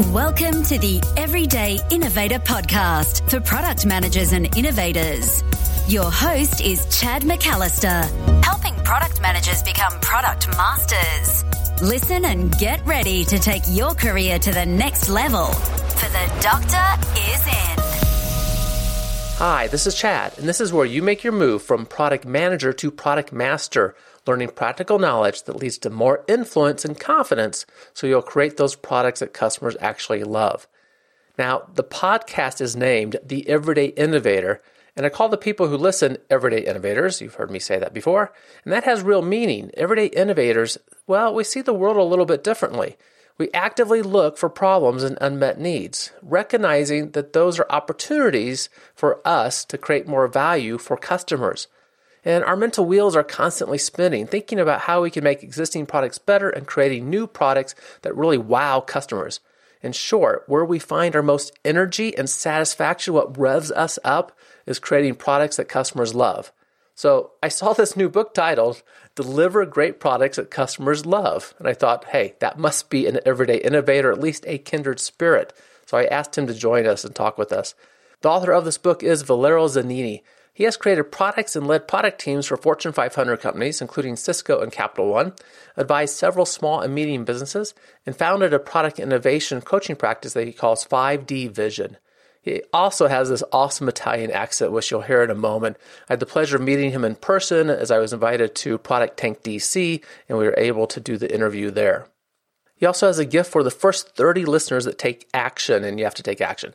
Welcome to the Everyday Innovator Podcast for product managers and innovators. Your host is Chad McAllister, helping product managers become product masters. Listen and get ready to take your career to the next level, for the doctor is in. Hi, this is Chad, and this is where you make your move from product manager to product master learning practical knowledge that leads to more influence and confidence so you'll create those products that customers actually love. Now, the podcast is named The Everyday Innovator, and I call the people who listen everyday innovators. You've heard me say that before. And that has real meaning. Everyday innovators, well, we see the world a little bit differently. We actively look for problems and unmet needs, recognizing that those are opportunities for us to create more value for customers. And our mental wheels are constantly spinning, thinking about how we can make existing products better and creating new products that really wow customers. In short, where we find our most energy and satisfaction, what revs us up, is creating products that customers love. So I saw this new book titled Deliver Great Products That Customers Love. And I thought, hey, that must be an everyday innovator, at least a kindred spirit. So I asked him to join us and talk with us. The author of this book is Valerio Zanini. He has created products and led product teams for Fortune 500 companies, including Cisco and Capital One, advised several small and medium businesses, and founded a product innovation coaching practice that he calls 5D Vision. He also has this awesome Italian accent, which you'll hear in a moment. I had the pleasure of meeting him in person as I was invited to Product Tank DC, and we were able to do the interview there. He also has a gift for the first 30 listeners that take action, and you have to take action.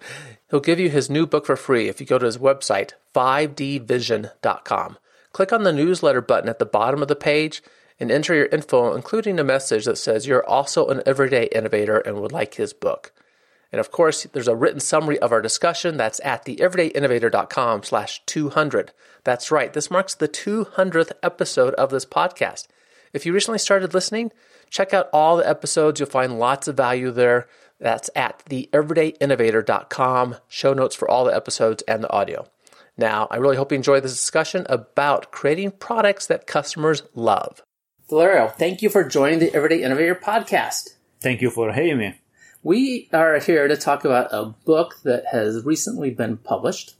He'll give you his new book for free if you go to his website, 5dvision.com. Click on the newsletter button at the bottom of the page and enter your info, including a message that says you're also an everyday innovator and would like his book. And of course, there's a written summary of our discussion that's at theeverydayinnovator.com slash 200. That's right. This marks the 200th episode of this podcast. If you recently started listening, check out all the episodes. You'll find lots of value there. That's at theeverydayinnovator.com. Show notes for all the episodes and the audio. Now, I really hope you enjoy this discussion about creating products that customers love. Valerio, thank you for joining the Everyday Innovator podcast. Thank you for having me. We are here to talk about a book that has recently been published,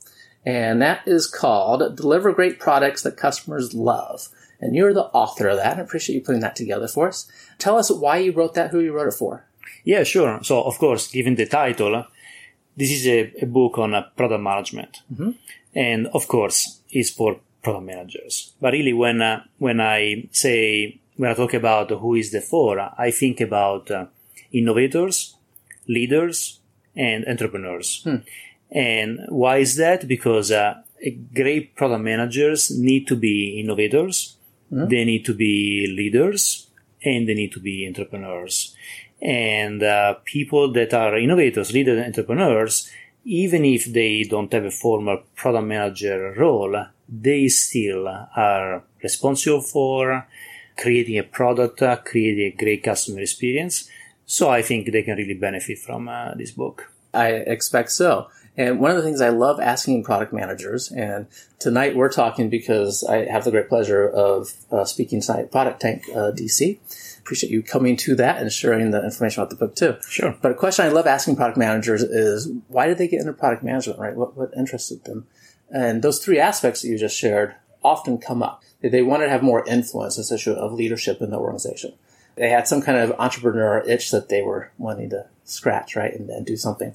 and that is called Deliver Great Products That Customers Love. And you're the author of that. I appreciate you putting that together for us. Tell us why you wrote that, who you wrote it for. Yeah, sure. So, of course, given the title, this is a, a book on uh, product management. Mm-hmm. And of course, is for product managers. But really, when, uh, when I say, when I talk about who is the for, I think about uh, innovators, leaders, and entrepreneurs. Hmm. And why is that? Because uh, great product managers need to be innovators Mm-hmm. They need to be leaders and they need to be entrepreneurs. And uh, people that are innovators, leaders, and entrepreneurs, even if they don't have a formal product manager role, they still are responsible for creating a product, uh, creating a great customer experience. So I think they can really benefit from uh, this book. I expect so. And one of the things I love asking product managers, and tonight we're talking because I have the great pleasure of uh, speaking tonight Product Tank uh, DC. Appreciate you coming to that and sharing the information about the book too. Sure. But a question I love asking product managers is why did they get into product management, right? What, what interested them? And those three aspects that you just shared often come up. They wanted to have more influence, this issue of leadership in the organization. They had some kind of entrepreneur itch that they were wanting to scratch, right, and, and do something.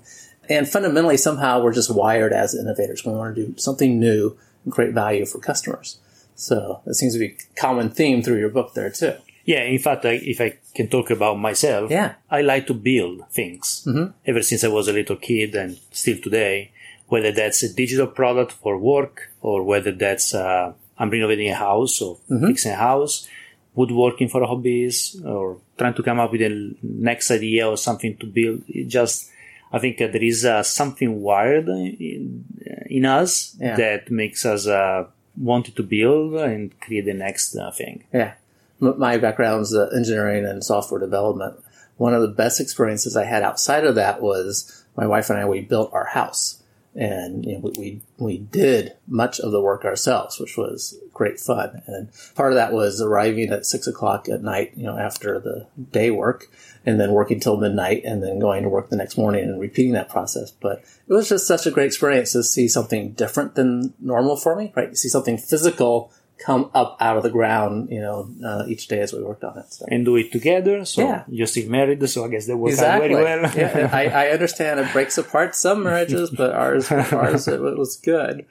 And fundamentally, somehow we're just wired as innovators. We want to do something new and create value for customers. So that seems to be a common theme through your book there too. Yeah, in fact, I, if I can talk about myself, yeah. I like to build things mm-hmm. ever since I was a little kid and still today, whether that's a digital product for work or whether that's uh, I'm renovating a house or mm-hmm. fixing a house, woodworking for hobbies or trying to come up with a next idea or something to build. It just I think uh, there is uh, something wired in, in us yeah. that makes us uh, want to build and create the next uh, thing. Yeah. My background is uh, engineering and software development. One of the best experiences I had outside of that was my wife and I, we built our house. and you know, we, we, we did much of the work ourselves, which was great fun. And part of that was arriving at six o'clock at night, you know, after the day work, and then working till midnight, and then going to work the next morning and repeating that process. But it was just such a great experience to see something different than normal for me, right? To see something physical come up out of the ground, you know, uh, each day as we worked on it. So. And do it together. So Yeah. you're still married, so I guess they work Exactly. out very well. yeah, I, I understand it breaks apart some marriages, but ours, ours it was good.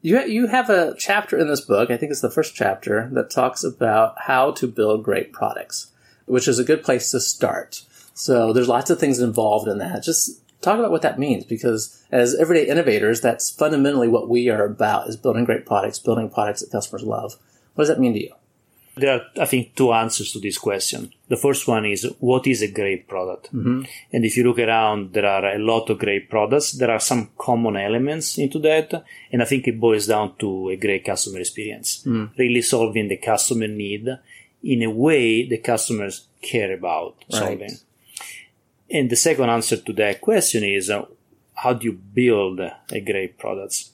You you have a chapter in this book. I think it's the first chapter that talks about how to build great products, which is a good place to start. So there's lots of things involved in that. Just talk about what that means, because as everyday innovators, that's fundamentally what we are about: is building great products, building products that customers love. What does that mean to you? There are, I think, two answers to this question. The first one is what is a great product? Mm-hmm. And if you look around, there are a lot of great products. There are some common elements into that. And I think it boils down to a great customer experience, really solving the customer need in a way the customers care about solving. And the second answer to that question is uh, how do you build a great product?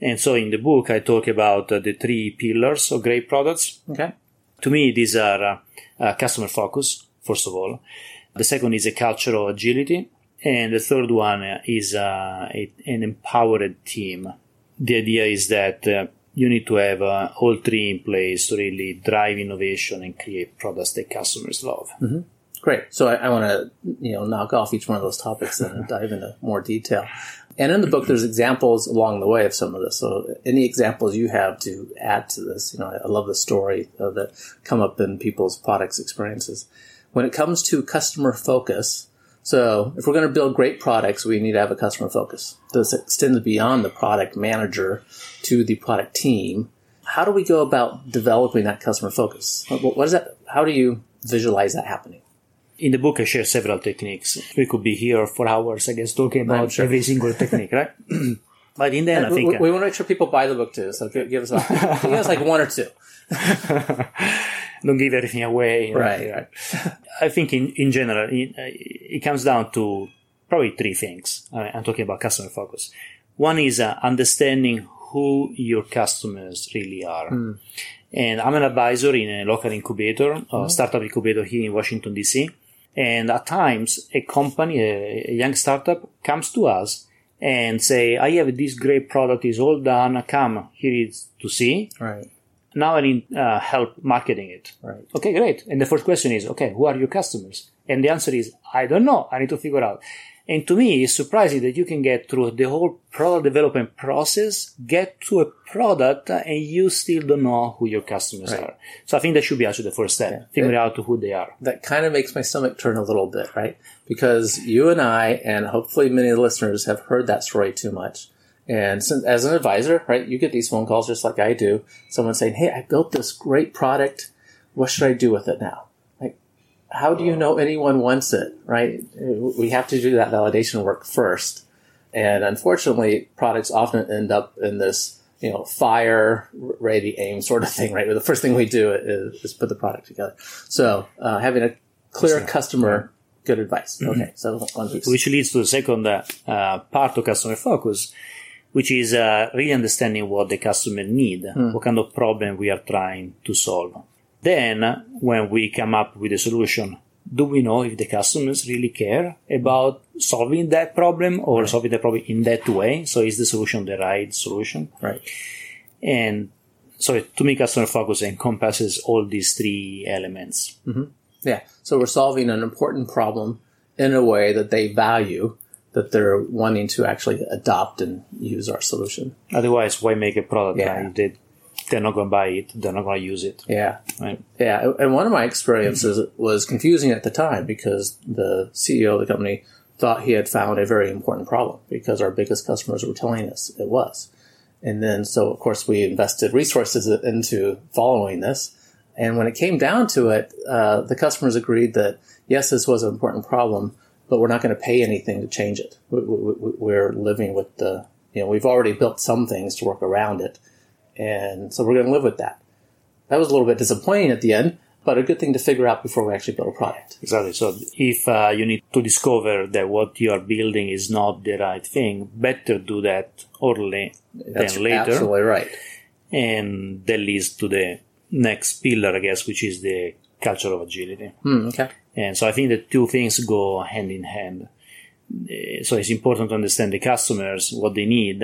And so in the book, I talk about uh, the three pillars of great products Okay. to me, these are uh, uh, customer focus, first of all. The second is a culture of agility. And the third one is uh, a, an empowered team. The idea is that uh, you need to have uh, all three in place to really drive innovation and create products that customers love. Great. So I, I want to, you know, knock off each one of those topics and dive into more detail. And in the book, there's examples along the way of some of this. So any examples you have to add to this, you know, I love the story uh, that come up in people's products experiences. When it comes to customer focus, so if we're going to build great products, we need to have a customer focus. This extends beyond the product manager to the product team. How do we go about developing that customer focus? What, what is that? How do you visualize that happening? In the book, I share several techniques. We could be here for hours, I guess, talking about sure. every single technique, right? but in the end, I uh, think we uh, want to make sure people buy the book too. So give, give us a, give us like one or two. don't give everything away. know. Right, right. I think in, in general, it, it comes down to probably three things. I- I'm talking about customer focus. One is uh, understanding who your customers really are. Hmm. And I'm an advisor in a local incubator, a hmm. startup incubator here in Washington, D.C. And at times, a company, a, a young startup comes to us and say, I have this great product, it's all done, come, here is to see. Right, Now I need uh, help marketing it. right. Okay, great. And the first question is, okay, who are your customers? And the answer is, I don't know. I need to figure out. And to me, it's surprising that you can get through the whole product development process, get to a product, uh, and you still don't know who your customers Right. are. So I think that should be actually the first step, figuring out who they are. That kind of makes my stomach turn a little bit, right? Because you and I, and hopefully many of the listeners, have heard that story too much. And since, as an advisor, right, you get these phone calls just like I do. Someone saying, "Hey, I built this great product. What should I do with it now?" How do you know anyone wants it, right? We have to do that validation work first. And unfortunately, products often end up in this, you know, fire, ready, aim sort of thing, right? Where the first thing we do is, is put the product together. So, uh, having a clear customer, good advice. Okay, so one piece. which leads to the second uh, part of customer focus, which is uh, really understanding what the customer need, what kind of problem we are trying to solve. Then, when we come up with a solution, do we know if the customers really care about solving that problem or solving the problem in that way? So, is the solution the right solution? Right. And so, to me, customer focus encompasses all these three elements. Mm-hmm. Yeah. So we're solving an important problem in a way that they value, that they're wanting to actually adopt and use our solution. Otherwise, why make a product Yeah. right? they, they're not going to buy it? They're not going to use it. Yeah. Right? Yeah, and one of my experiences was confusing at the time because the CEO of the company thought he had found a very important problem because our biggest customers were telling us it was. And then, so of course, we invested resources into following this. And when it came down to it, uh, the customers agreed that yes, this was an important problem, but we're not going to pay anything to change it. We, we, we- we're living with the, you know, we've already built some things to work around it. And so we're going to live with that that was a little bit disappointing at the end. but a good thing to figure out before we actually build a product. Exactly. So if uh, you need to discover that what you are building is not the right thing, better do that early That's than later. absolutely right. And that leads to the next pillar, I guess, which is the culture of agility. Hmm, okay. And so I think the two things go hand in hand. So it's important to understand the customers, what they need,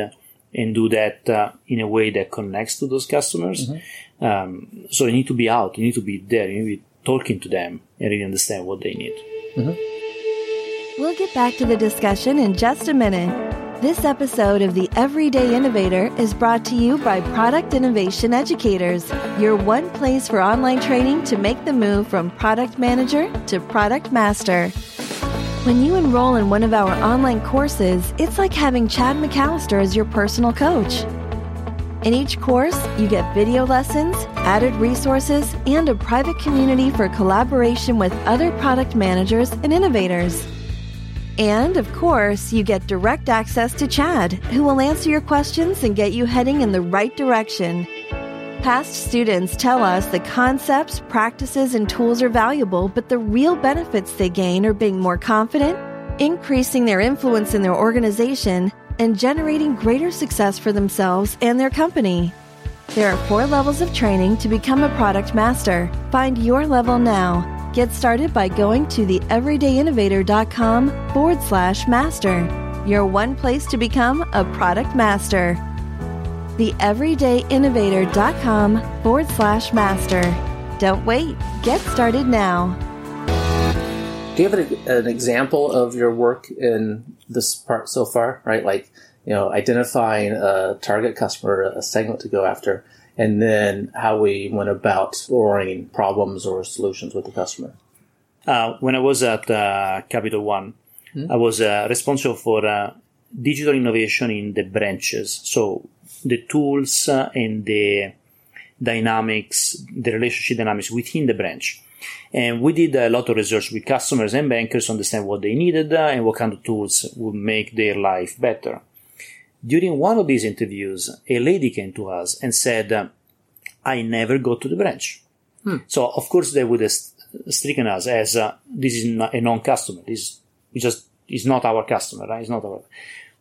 and do that uh, in a way that connects to those customers. Um, so you need to be out, you need to be there, you need to be talking to them and really understand what they need. We'll get back to the discussion in just a minute. This episode of The Everyday Innovator is brought to you by Product Innovation Educators, your one place for online training to make the move from product manager to product master. When you enroll in one of our online courses, it's like having Chad McAllister as your personal coach. In each course, you get video lessons, added resources, and a private community for collaboration with other product managers and innovators. And of course, you get direct access to Chad, who will answer your questions and get you heading in the right direction. Past students tell us the concepts, practices, and tools are valuable, but the real benefits they gain are being more confident, increasing their influence in their organization, and generating greater success for themselves and their company. There are four levels of training to become a product master. Find your level now. Get started by going to theeverydayinnovator.com forward slash master. Your one place to become a product master. Theeverydayinnovator.com forward slash master. Don't wait. Get started now. Do you have an, an example of your work in this part so far? Right, like you know, identifying a target customer, a segment to go after, and then how we went about exploring problems or solutions with the customer. Uh, when I was at uh, Capital One, I was uh, responsible for uh, digital innovation in the branches. So the tools and the dynamics, the relationship dynamics within the branch. And we did a lot of research with customers and bankers to understand what they needed and what kind of tools would make their life better. During one of these interviews, a lady came to us and said, I never go to the branch. So, of course, they would have stricken us as uh, this is a non customer. This we just is not our customer, right? It's not our.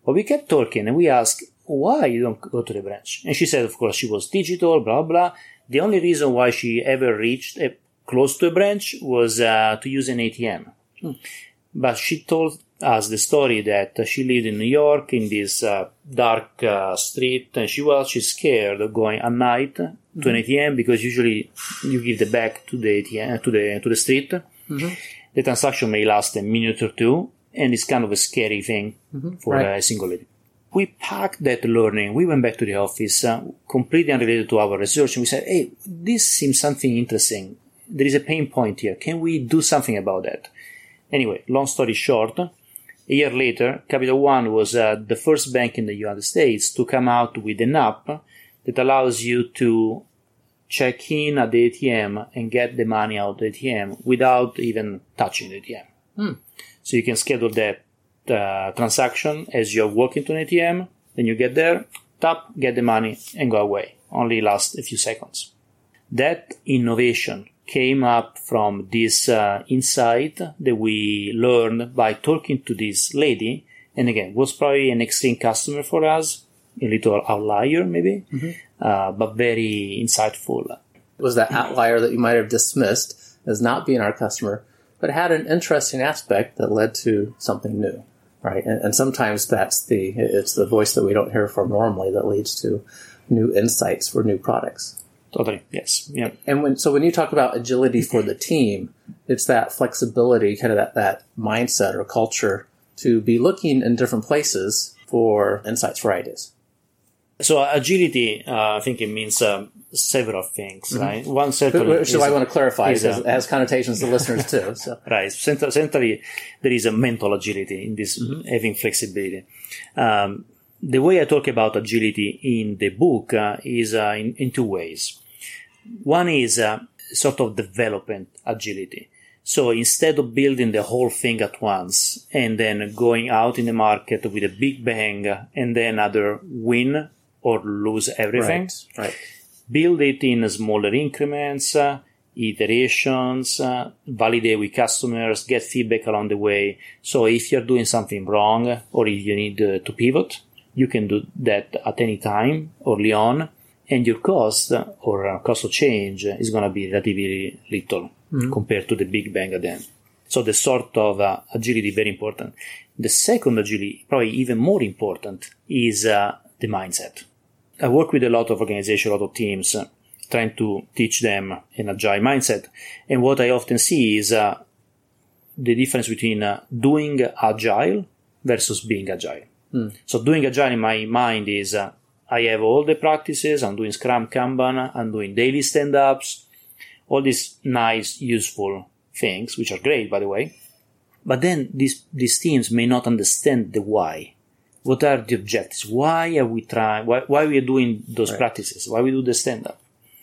But we kept talking and we asked, why you don't go to the branch? And she said, of course, she was digital, blah, blah. The only reason why she ever reached a, close to a branch was uh, to use an ATM. But she told us the story that she lived in New York in this uh, dark uh, street and she was she's scared of going at night to an ATM because usually you give the bag to the ATM to the to the street. The transaction may last a minute or two and it's kind of a scary thing for Right. a single lady. We packed that learning. We went back to the office, uh, completely unrelated to our research, and we said, "Hey, this seems something interesting. There is a pain point here. Can we do something about that?" Anyway, long story short, a year later, Capital One was uh, the first bank in the United States to come out with an app that allows you to check in at the ATM and get the money out of the ATM without even touching the ATM. So you can schedule that uh, transaction as you're walking to an ATM, then you get there, tap, get the money, and go away. Only lasts a few seconds. That innovation came up from this uh, insight that we learned by talking to this lady, and again, was probably an extreme customer for us, a little outlier maybe, uh, but very insightful. was that outlier that you might have dismissed as not being our customer, but had an interesting aspect that led to something new, right? And, and sometimes that's the it's the voice that we don't hear from normally that leads to new insights for new products. Oh, totally, yes, yeah. And when so when you talk about agility for the team, it's that flexibility, kind of that that mindset or culture to be looking in different places for insights for ideas. So agility, uh, I think it means um, several things, right? One certainly. Which is- I want to clarify is a- it has connotations to listeners too. So Right. Centrally, there is a mental agility in this having flexibility. Um, the way I talk about agility in the book uh, is uh, in, in two ways. One is uh, sort of development agility. So instead of building the whole thing at once and then going out in the market with a big bang and then either win or lose everything, right, right. build it in smaller increments, uh, iterations, uh, validate with customers, get feedback along the way. So if you're doing something wrong or if you need uh, to pivot, you can do that at any time early on, and your cost or uh, cost of change is going to be relatively little mm-hmm. compared to the big bang at the end. So the sort of uh, agility very important. The second agility, probably even more important, is uh, the mindset. I work with a lot of organizations, a lot of teams, uh, trying to teach them an agile mindset. And what I often see is uh, the difference between uh, doing agile versus being agile. Mm. So doing agile in my mind is uh, I have all the practices. I'm doing Scrum, Kanban. I'm doing daily stand-ups. All these nice, useful things, which are great, by the way. But then these these teams may not understand the why. What are the objectives? Why are we trying? Why, why are we doing those right. practices? Why we do the stand-up?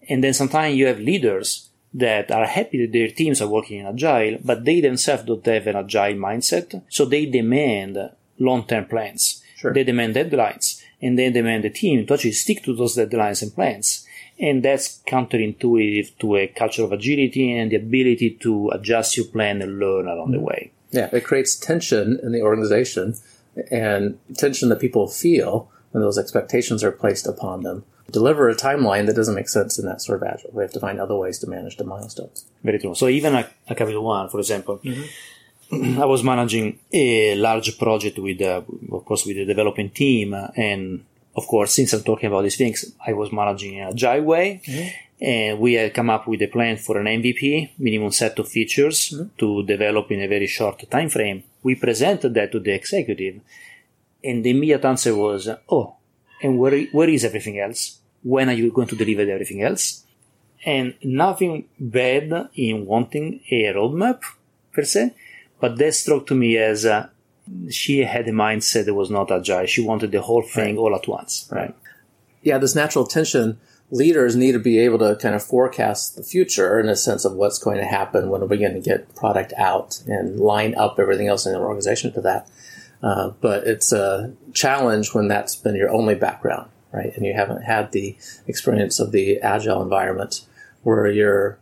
And then sometimes you have leaders that are happy that their teams are working in agile, but they themselves don't have an agile mindset, so they demand long-term plans. Sure. They demand deadlines and they demand the team to actually stick to those deadlines and plans. And that's counterintuitive to a culture of agility and the ability to adjust your plan and learn along the mm-hmm. way. Yeah, it creates tension in the organization and tension that people feel when those expectations are placed upon them. Deliver a timeline that doesn't make sense in that sort of agile. We have to find other ways to manage the milestones. Very true. So even a, a Capital One, for example, mm-hmm I was managing a large project with, uh, of course, with the development team. And of course, since I'm talking about these things, I was managing in a agile way. Mm-hmm. And we had come up with a plan for an MVP, minimum set of features mm-hmm. to develop in a very short time frame. We presented that to the executive. And the immediate answer was, oh, and where, where is everything else? When are you going to deliver everything else? And nothing bad in wanting a roadmap per se, but that struck to me as uh, she had a mindset that was not agile. She wanted the whole thing right. all at once. Right. Yeah, this natural tension. Leaders need to be able to kind of forecast the future in a sense of what's going to happen when are we're going to get product out and line up everything else in the organization to that. Uh, but it's a challenge when that's been your only background, right? And you haven't had the experience of the agile environment where you're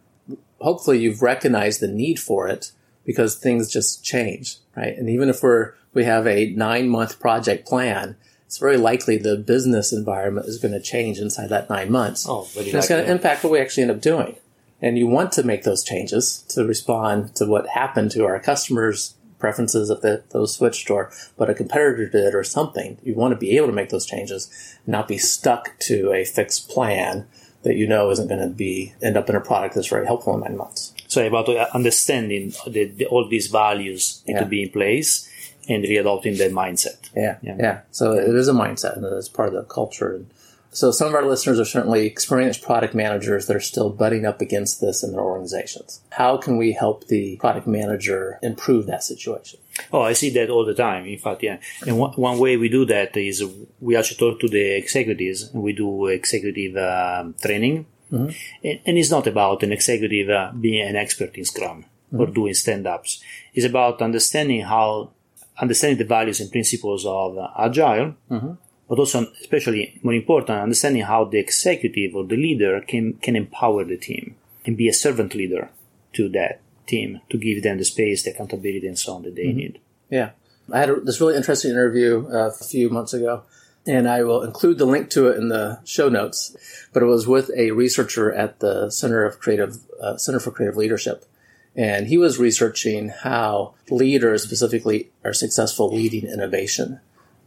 hopefully you've recognized the need for it because things just change, right? And even if we're, we have a nine month project plan, it's very likely the business environment is going to change inside that nine months. Oh, and it's going to impact what we actually end up doing. And you want to make those changes to respond to what happened to our customers' preferences if the, those switched or what a competitor did or something. You want to be able to make those changes, not be stuck to a fixed plan that you know isn't going to be end up in a product that's very helpful in nine months. So about understanding the, the, all these values need yeah. to be in place and readopting that mindset. Yeah, yeah, yeah. So it is a mindset, and it's part of the culture. So some of our listeners are certainly experienced product managers that are still butting up against this in their organizations. How can we help the product manager improve that situation? Oh, I see that all the time. In fact, yeah. And one, one way we do that is we actually talk to the executives and we do executive um, training Mm-hmm. And, and, it's not about an executive uh, being an expert in Scrum mm-hmm. or doing stand-ups. It's about understanding how, understanding the values and principles of uh, Agile, mm-hmm. but also, especially more important, understanding how the executive or the leader can, can empower the team and be a servant leader to that team to give them the space, the accountability, and so on that they mm-hmm. need. Yeah. I had a, this really interesting interview uh, a few months ago and I will include the link to it in the show notes. But it was with a researcher at the Center of Creative uh, Center for Creative Leadership, and he was researching how leaders specifically are successful leading innovation,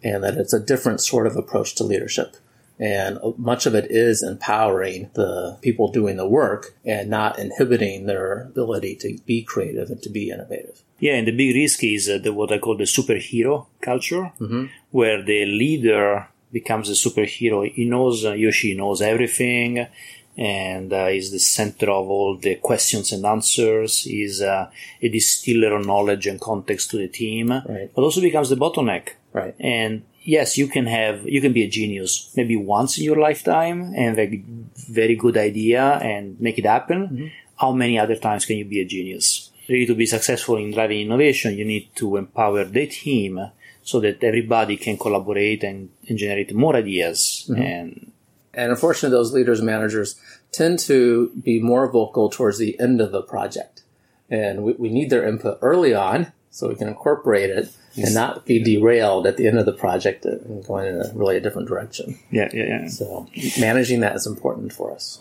and that it's a different sort of approach to leadership. And much of it is empowering the people doing the work and not inhibiting their ability to be creative and to be innovative. Yeah, and the big risk is uh, the, what I call the superhero culture, mm-hmm. where the leader becomes a superhero. He knows, uh, he or she knows everything and uh, is the center of all the questions and answers, is uh, a distiller of knowledge and context to the team, right. but also becomes the bottleneck. Right. And yes, you can have, you can be a genius maybe once in your lifetime and a very good idea and make it happen. Mm-hmm. How many other times can you be a genius? Really to be successful in driving innovation, you need to empower the team so that everybody can collaborate and, and generate more ideas. Mm-hmm. And and unfortunately, those leaders and managers tend to be more vocal towards the end of the project. And we, we need their input early on so we can incorporate it and not be derailed at the end of the project and going in a really a different direction. Yeah, yeah, yeah. So managing that is important for us.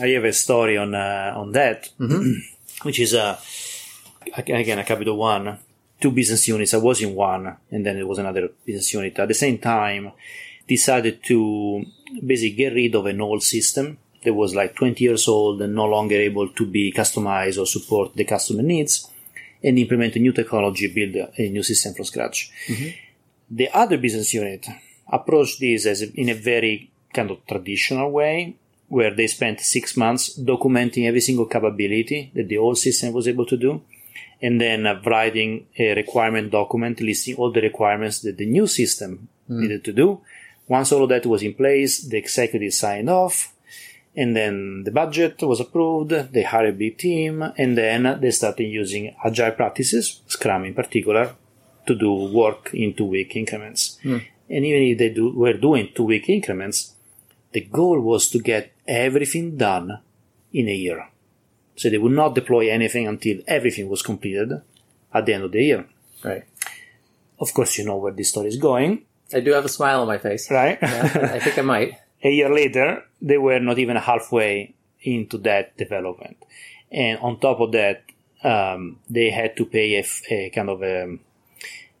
I have a story on uh, on that, which is uh, again a Capital One, two business units. I was in one, and then it was another business unit at the same time. Decided to basically get rid of an old system that was like 20 years old and no longer able to be customized or support the customer needs, and implement a new technology, build a, new system from scratch. The other business unit approached this as a, in a very kind of traditional way, where they spent six months documenting every single capability that the old system was able to do, and then uh, writing a requirement document listing all the requirements that the new system needed to do. Once all of that was in place, the executive signed off, and then the budget was approved. They hired a big team, and then they started using agile practices, Scrum in particular, to do work in two week increments. Hmm. And even if they do, were doing two week increments, the goal was to get everything done in a year. So they would not deploy anything until everything was completed at the end of the year. Right. Of course, you know where this story is going, I do have a smile on my face. right? Yeah, I think I might. a year later, they were not even halfway into that development. And on top of that, um, they had to pay a kind of a,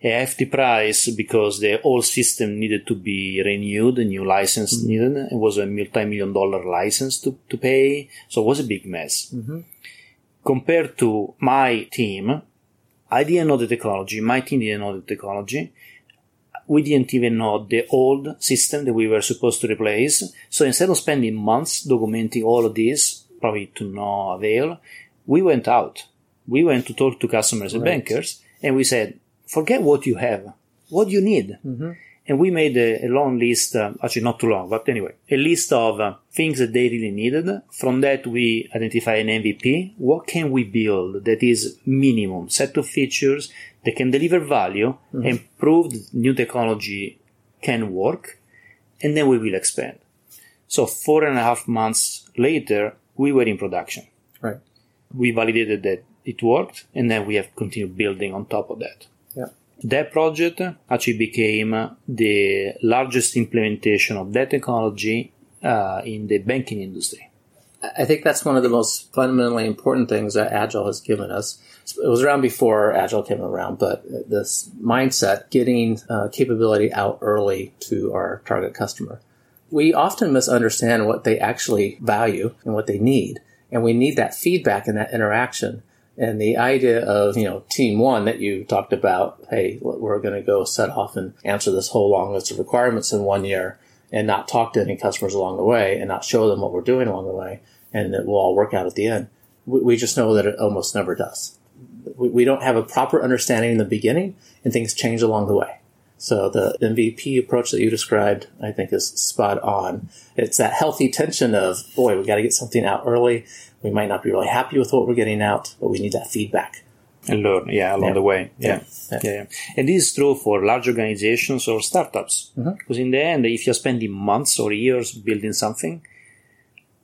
a hefty price because the old system needed to be renewed, a new license mm-hmm. needed. It was a multi-million dollar license to, to pay. So it was a big mess. Mm-hmm. Compared to my team, I didn't know the technology. My team didn't know the technology we didn't even know the old system that we were supposed to replace. So instead of spending months documenting all of this, probably to no avail, we went out. We went to talk to customers and bankers and we said, forget what you have. What do you need? And we made a, a long list, uh, actually not too long, but anyway, a list of uh, things that they really needed. From that, we identify an MVP. What can we build that is minimum set of features that can deliver value and prove that new technology can work? And then we will expand. So four and a half months later, we were in production. Right. We validated that it worked and then we have continued building on top of that. Yeah. That project actually became the largest implementation of that technology uh, in the banking industry. I think that's one of the most fundamentally important things that Agile has given us. It was around before Agile came around, but this mindset, getting uh, capability out early to our target customer. We often misunderstand what they actually value and what they need, and we need that feedback and that interaction. And the idea of, you know, team one that you talked about, hey, we're going to go set off and answer this whole long list of requirements in one year and not talk to any customers along the way and not show them what we're doing along the way and it will all work out at the end. We, we just know that it almost never does. We, we don't have a proper understanding in the beginning and things change along the way. So the MVP approach that you described, I think is spot on. It's that healthy tension of, boy, we got to get something out early. We might not be really happy with what we're getting out, but we need that feedback. and learn yeah along Yeah. the way yeah. Yeah. Yeah. yeah and this is true for large organizations or startups mm-hmm. because in the end if you're spending months or years building something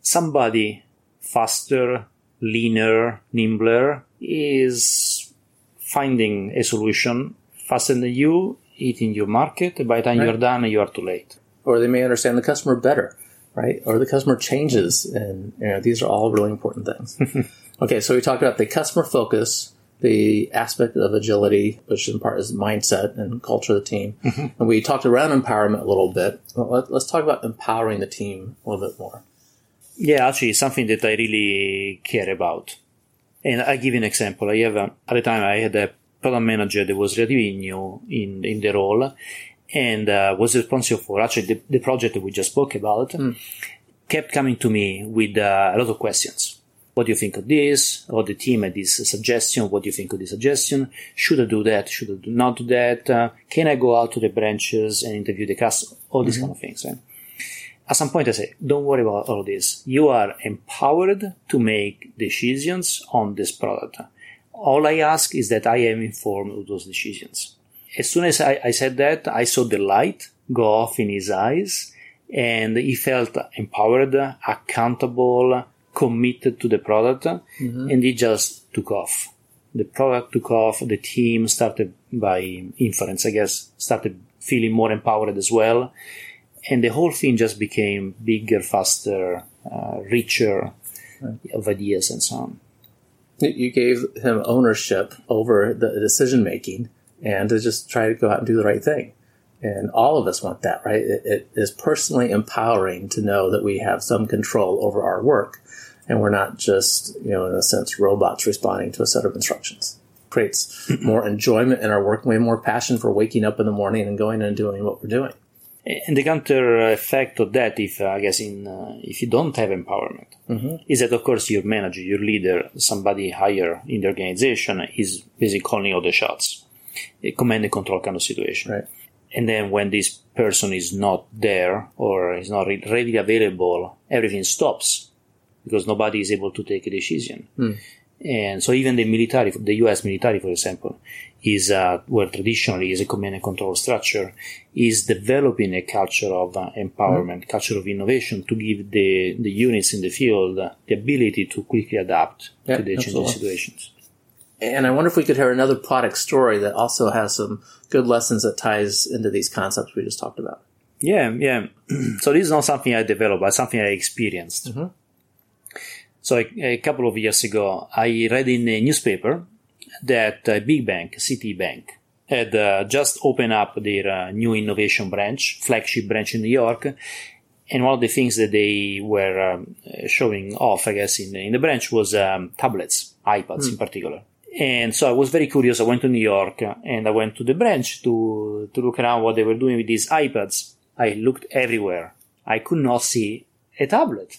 somebody faster leaner nimbler is finding a solution faster than you hitting your market by the time Right. you're done you are too late Or they may understand the customer better, right? Or the customer changes. And you know, these are all really important things. okay, so we talked about the customer focus, the aspect of agility, which in part is mindset and culture of the team. Mm-hmm. And we talked around empowerment a little bit. Well, let, let's talk about empowering the team a little bit more. Yeah, actually, something that I really care about. And I'll give you an example. I have, a, at the time, I had a product manager that was relatively new in, in the role and uh, was responsible for actually the, the project that we just spoke about. Kept coming to me with uh, a lot of questions. What do you think of this? Or the team had this suggestion. What do you think of this suggestion? Should I do that? Should I do not do that? Uh, can I go out to the branches and interview the customer? All these kind of things. Right? At some point I say, don't worry about all this. You are empowered to make decisions on this product. All I ask is that I am informed of those decisions. As soon as I, I said that, I saw the light go off in his eyes and he felt empowered, accountable, committed to the product, mm-hmm. and he just took off. The product took off. The team started by inference, I guess, started feeling more empowered as well, and the whole thing just became bigger, faster, uh, richer of ideas and so on. You gave him ownership over the decision making and to just try to go out and do the right thing. And all of us want that, right? It, it is personally empowering to know that we have some control over our work and we're not just, you know, in a sense, robots responding to a set of instructions. Creates more enjoyment in our work, way more passion for waking up in the morning and going and doing what we're doing. And the counter effect of that, if uh, I guess in uh, if you don't have empowerment, is that of course your manager, your leader, somebody higher in the organization is basically calling all the shots, a command and control kind of situation. Right. And then when this person is not there or is not readily available, everything stops because nobody is able to take a decision. And so even the military, the U.S. military, for example, is uh, where traditionally is a command and control structure, is developing a culture of uh, empowerment, culture of innovation to give the, the units in the field uh, the ability to quickly adapt Yeah, to the changing situations. And I wonder if we could hear another product story that also has some good lessons that ties into these concepts we just talked about. Yeah, yeah. so this is not something I developed, but something I experienced. So a, a couple of years ago, I read in a newspaper that a big bank, Citibank, had uh, just opened up their uh, new innovation branch, flagship branch in New York. And one of the things that they were um, showing off, I guess, in, in the branch was um, tablets, iPads in particular. And so I was very curious. I went to New York uh, and I went to the branch to, to look around what they were doing with these iPads. I looked everywhere. I could not see a tablet.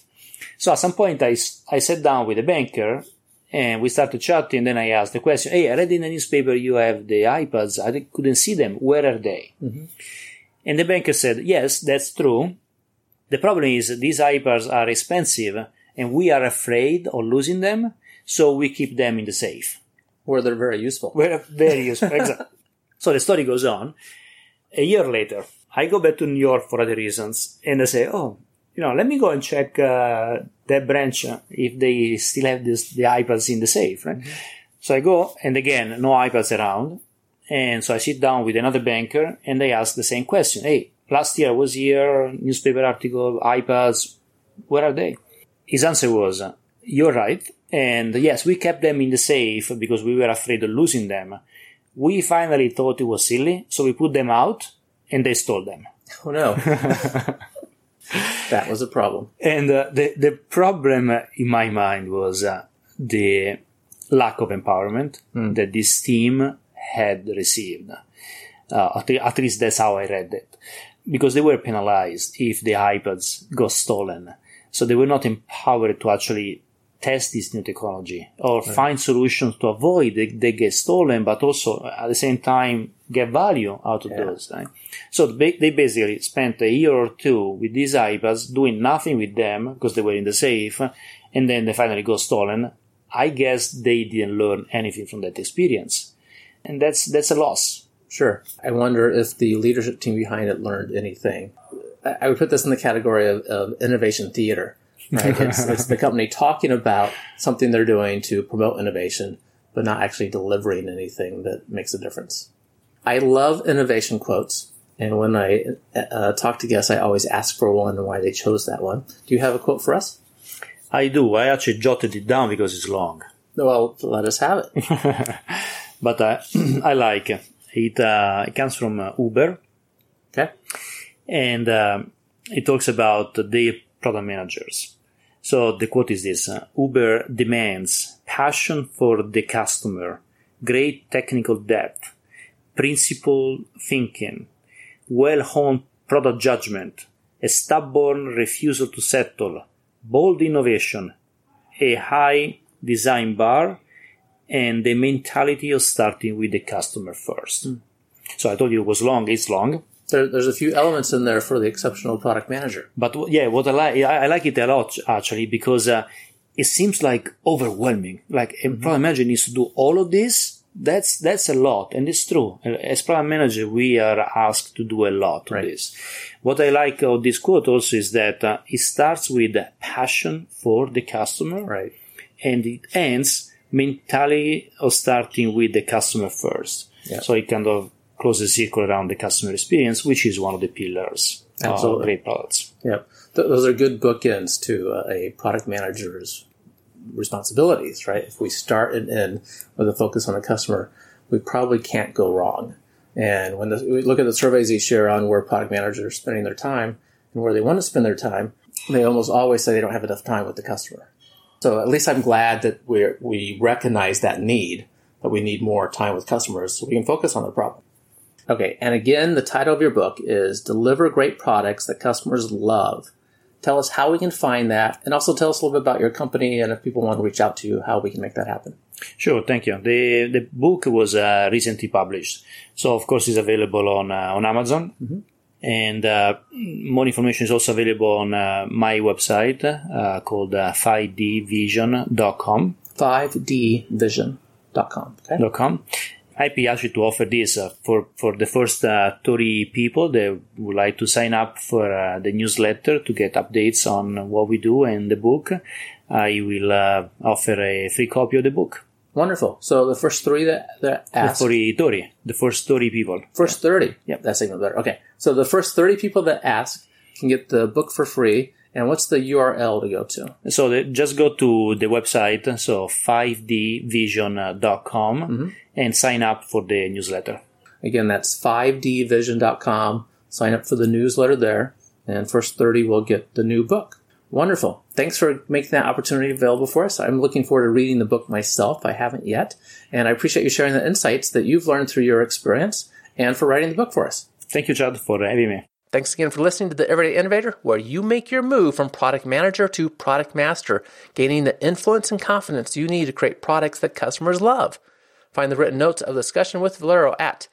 So at some point I, I sat down with a banker and we started chatting. Then I asked the question, Hey, I read in the newspaper you have the iPads. I couldn't see them. Where are they? Mm-hmm. And the banker said, Yes, that's true. The problem is these iPads are expensive and we are afraid of losing them. So we keep them in the safe. Where they're very useful. Were very useful. exactly. So the story goes on. A year later, I go back to New York for other reasons, and I say, "Oh, you know, let me go and check uh, that branch uh, if they still have this, the iPads in the safe." Right. So I go, and again, no iPads around, and so I sit down with another banker, and they ask the same question: "Hey, last year I was here, newspaper article, iPads, where are they?" His answer was, "You're right." And yes, we kept them in the safe because we were afraid of losing them. We finally thought it was silly, so we put them out and they stole them. Oh no. that was a problem. And uh, the, the problem in my mind was uh, the lack of empowerment that this team had received. Uh, at, at least that's how I read it. Because they were penalized if the iPads got stolen. So they were not empowered to actually test this new technology or find solutions to avoid they, they get stolen, but also uh, at the same time get value out of those. Right? So they basically spent a year or two with these iPads doing nothing with them because they were in the safe, and then they finally got stolen. I guess they didn't learn anything from that experience, and that's that's a loss. Sure. I wonder if the leadership team behind it learned anything. I I would put this in the category of, of innovation theater. Right? it's, it's the company talking about something they're doing to promote innovation, but not actually delivering anything that makes a difference. I love innovation quotes. And when I uh, talk to guests, I always ask for one and why they chose that one. Do you have a quote for us? I do. I actually jotted it down because it's long, Well, let us have it. but uh, I like it. It, uh, it comes from uh, Uber. Okay. and um, it talks about their product managers. So the quote is this uh, Uber demands passion for the customer, great technical depth, principled thinking, well honed product judgment, a stubborn refusal to settle, bold innovation, a high design bar, and the mentality of starting with the customer first. So I told you it was long, it's long. There, there's a few elements in there for the exceptional product manager. But yeah, what I like, I, like it a lot actually because uh, it seems like overwhelming. Like a product manager needs to do all of this that's that's a lot, and it's true. As product manager, we are asked to do a lot of Right. this. What I like of this quote also is that uh, it starts with passion for the customer, Right. and it ends mentality of starting with the customer first. Yeah. So it kind of closes the circle around the customer experience, which is one of the pillars Absolutely. of great products. Yep. Th- those are good bookends to uh, a product manager's responsibilities, right? If we start and end with a focus on the customer, we probably can't go wrong. And when the, we look at the surveys you share on where product managers are spending their time and where they want to spend their time, they almost always say they don't have enough time with the customer. So at least I'm glad that we we recognize that need, that we need more time with customers so we can focus on the problem. Okay, and again, the title of your book is Deliver Great Products That Customers Love. Tell us how we can find that, and also tell us a little bit about your company and if people want to reach out to you, how we can make that happen. Sure, thank you. The the book was uh, recently published, so of course it's available on uh, on Amazon, and uh, more information is also available on uh, my website uh, called uh, 5dvision.com. 5dvision.com. Okay. com. Happy actually to offer this uh, for for the first uh, 30 people that would like to sign up for uh, the newsletter to get updates on what we do and the book. I will uh, offer a free copy of the book Wonderful. So the first three that, that ask, the 30, the first 30 people. first 30. Yep. That's even better. Okay. So the first 30 people that ask can get the book for free. And what's the URL to go to? So the, just go to the website, so 5dvision.com mm-hmm. and sign up for the newsletter. Again, that's 5dvision.com. Sign up for the newsletter there, and first 30 will get the new book. Wonderful. Thanks for making that opportunity available for us. I'm looking forward to reading the book myself. I haven't yet. And I appreciate you sharing the insights that you've learned through your experience and for writing the book for us. Thank you, Chad, for having me. Thanks again for listening to The Everyday Innovator, where you make your move from product manager to product master, gaining the influence and confidence you need to create products that customers love. Find the written notes of the discussion with Valerio at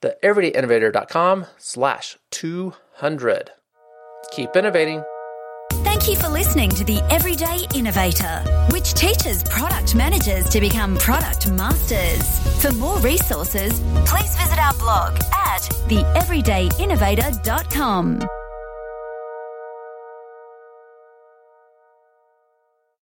theeverydayinnovator.com slash 200. Keep innovating. Thank you for listening to The Everyday Innovator, which teaches product managers to become product masters. For more resources, please visit our blog at theeverydayinnovator.com.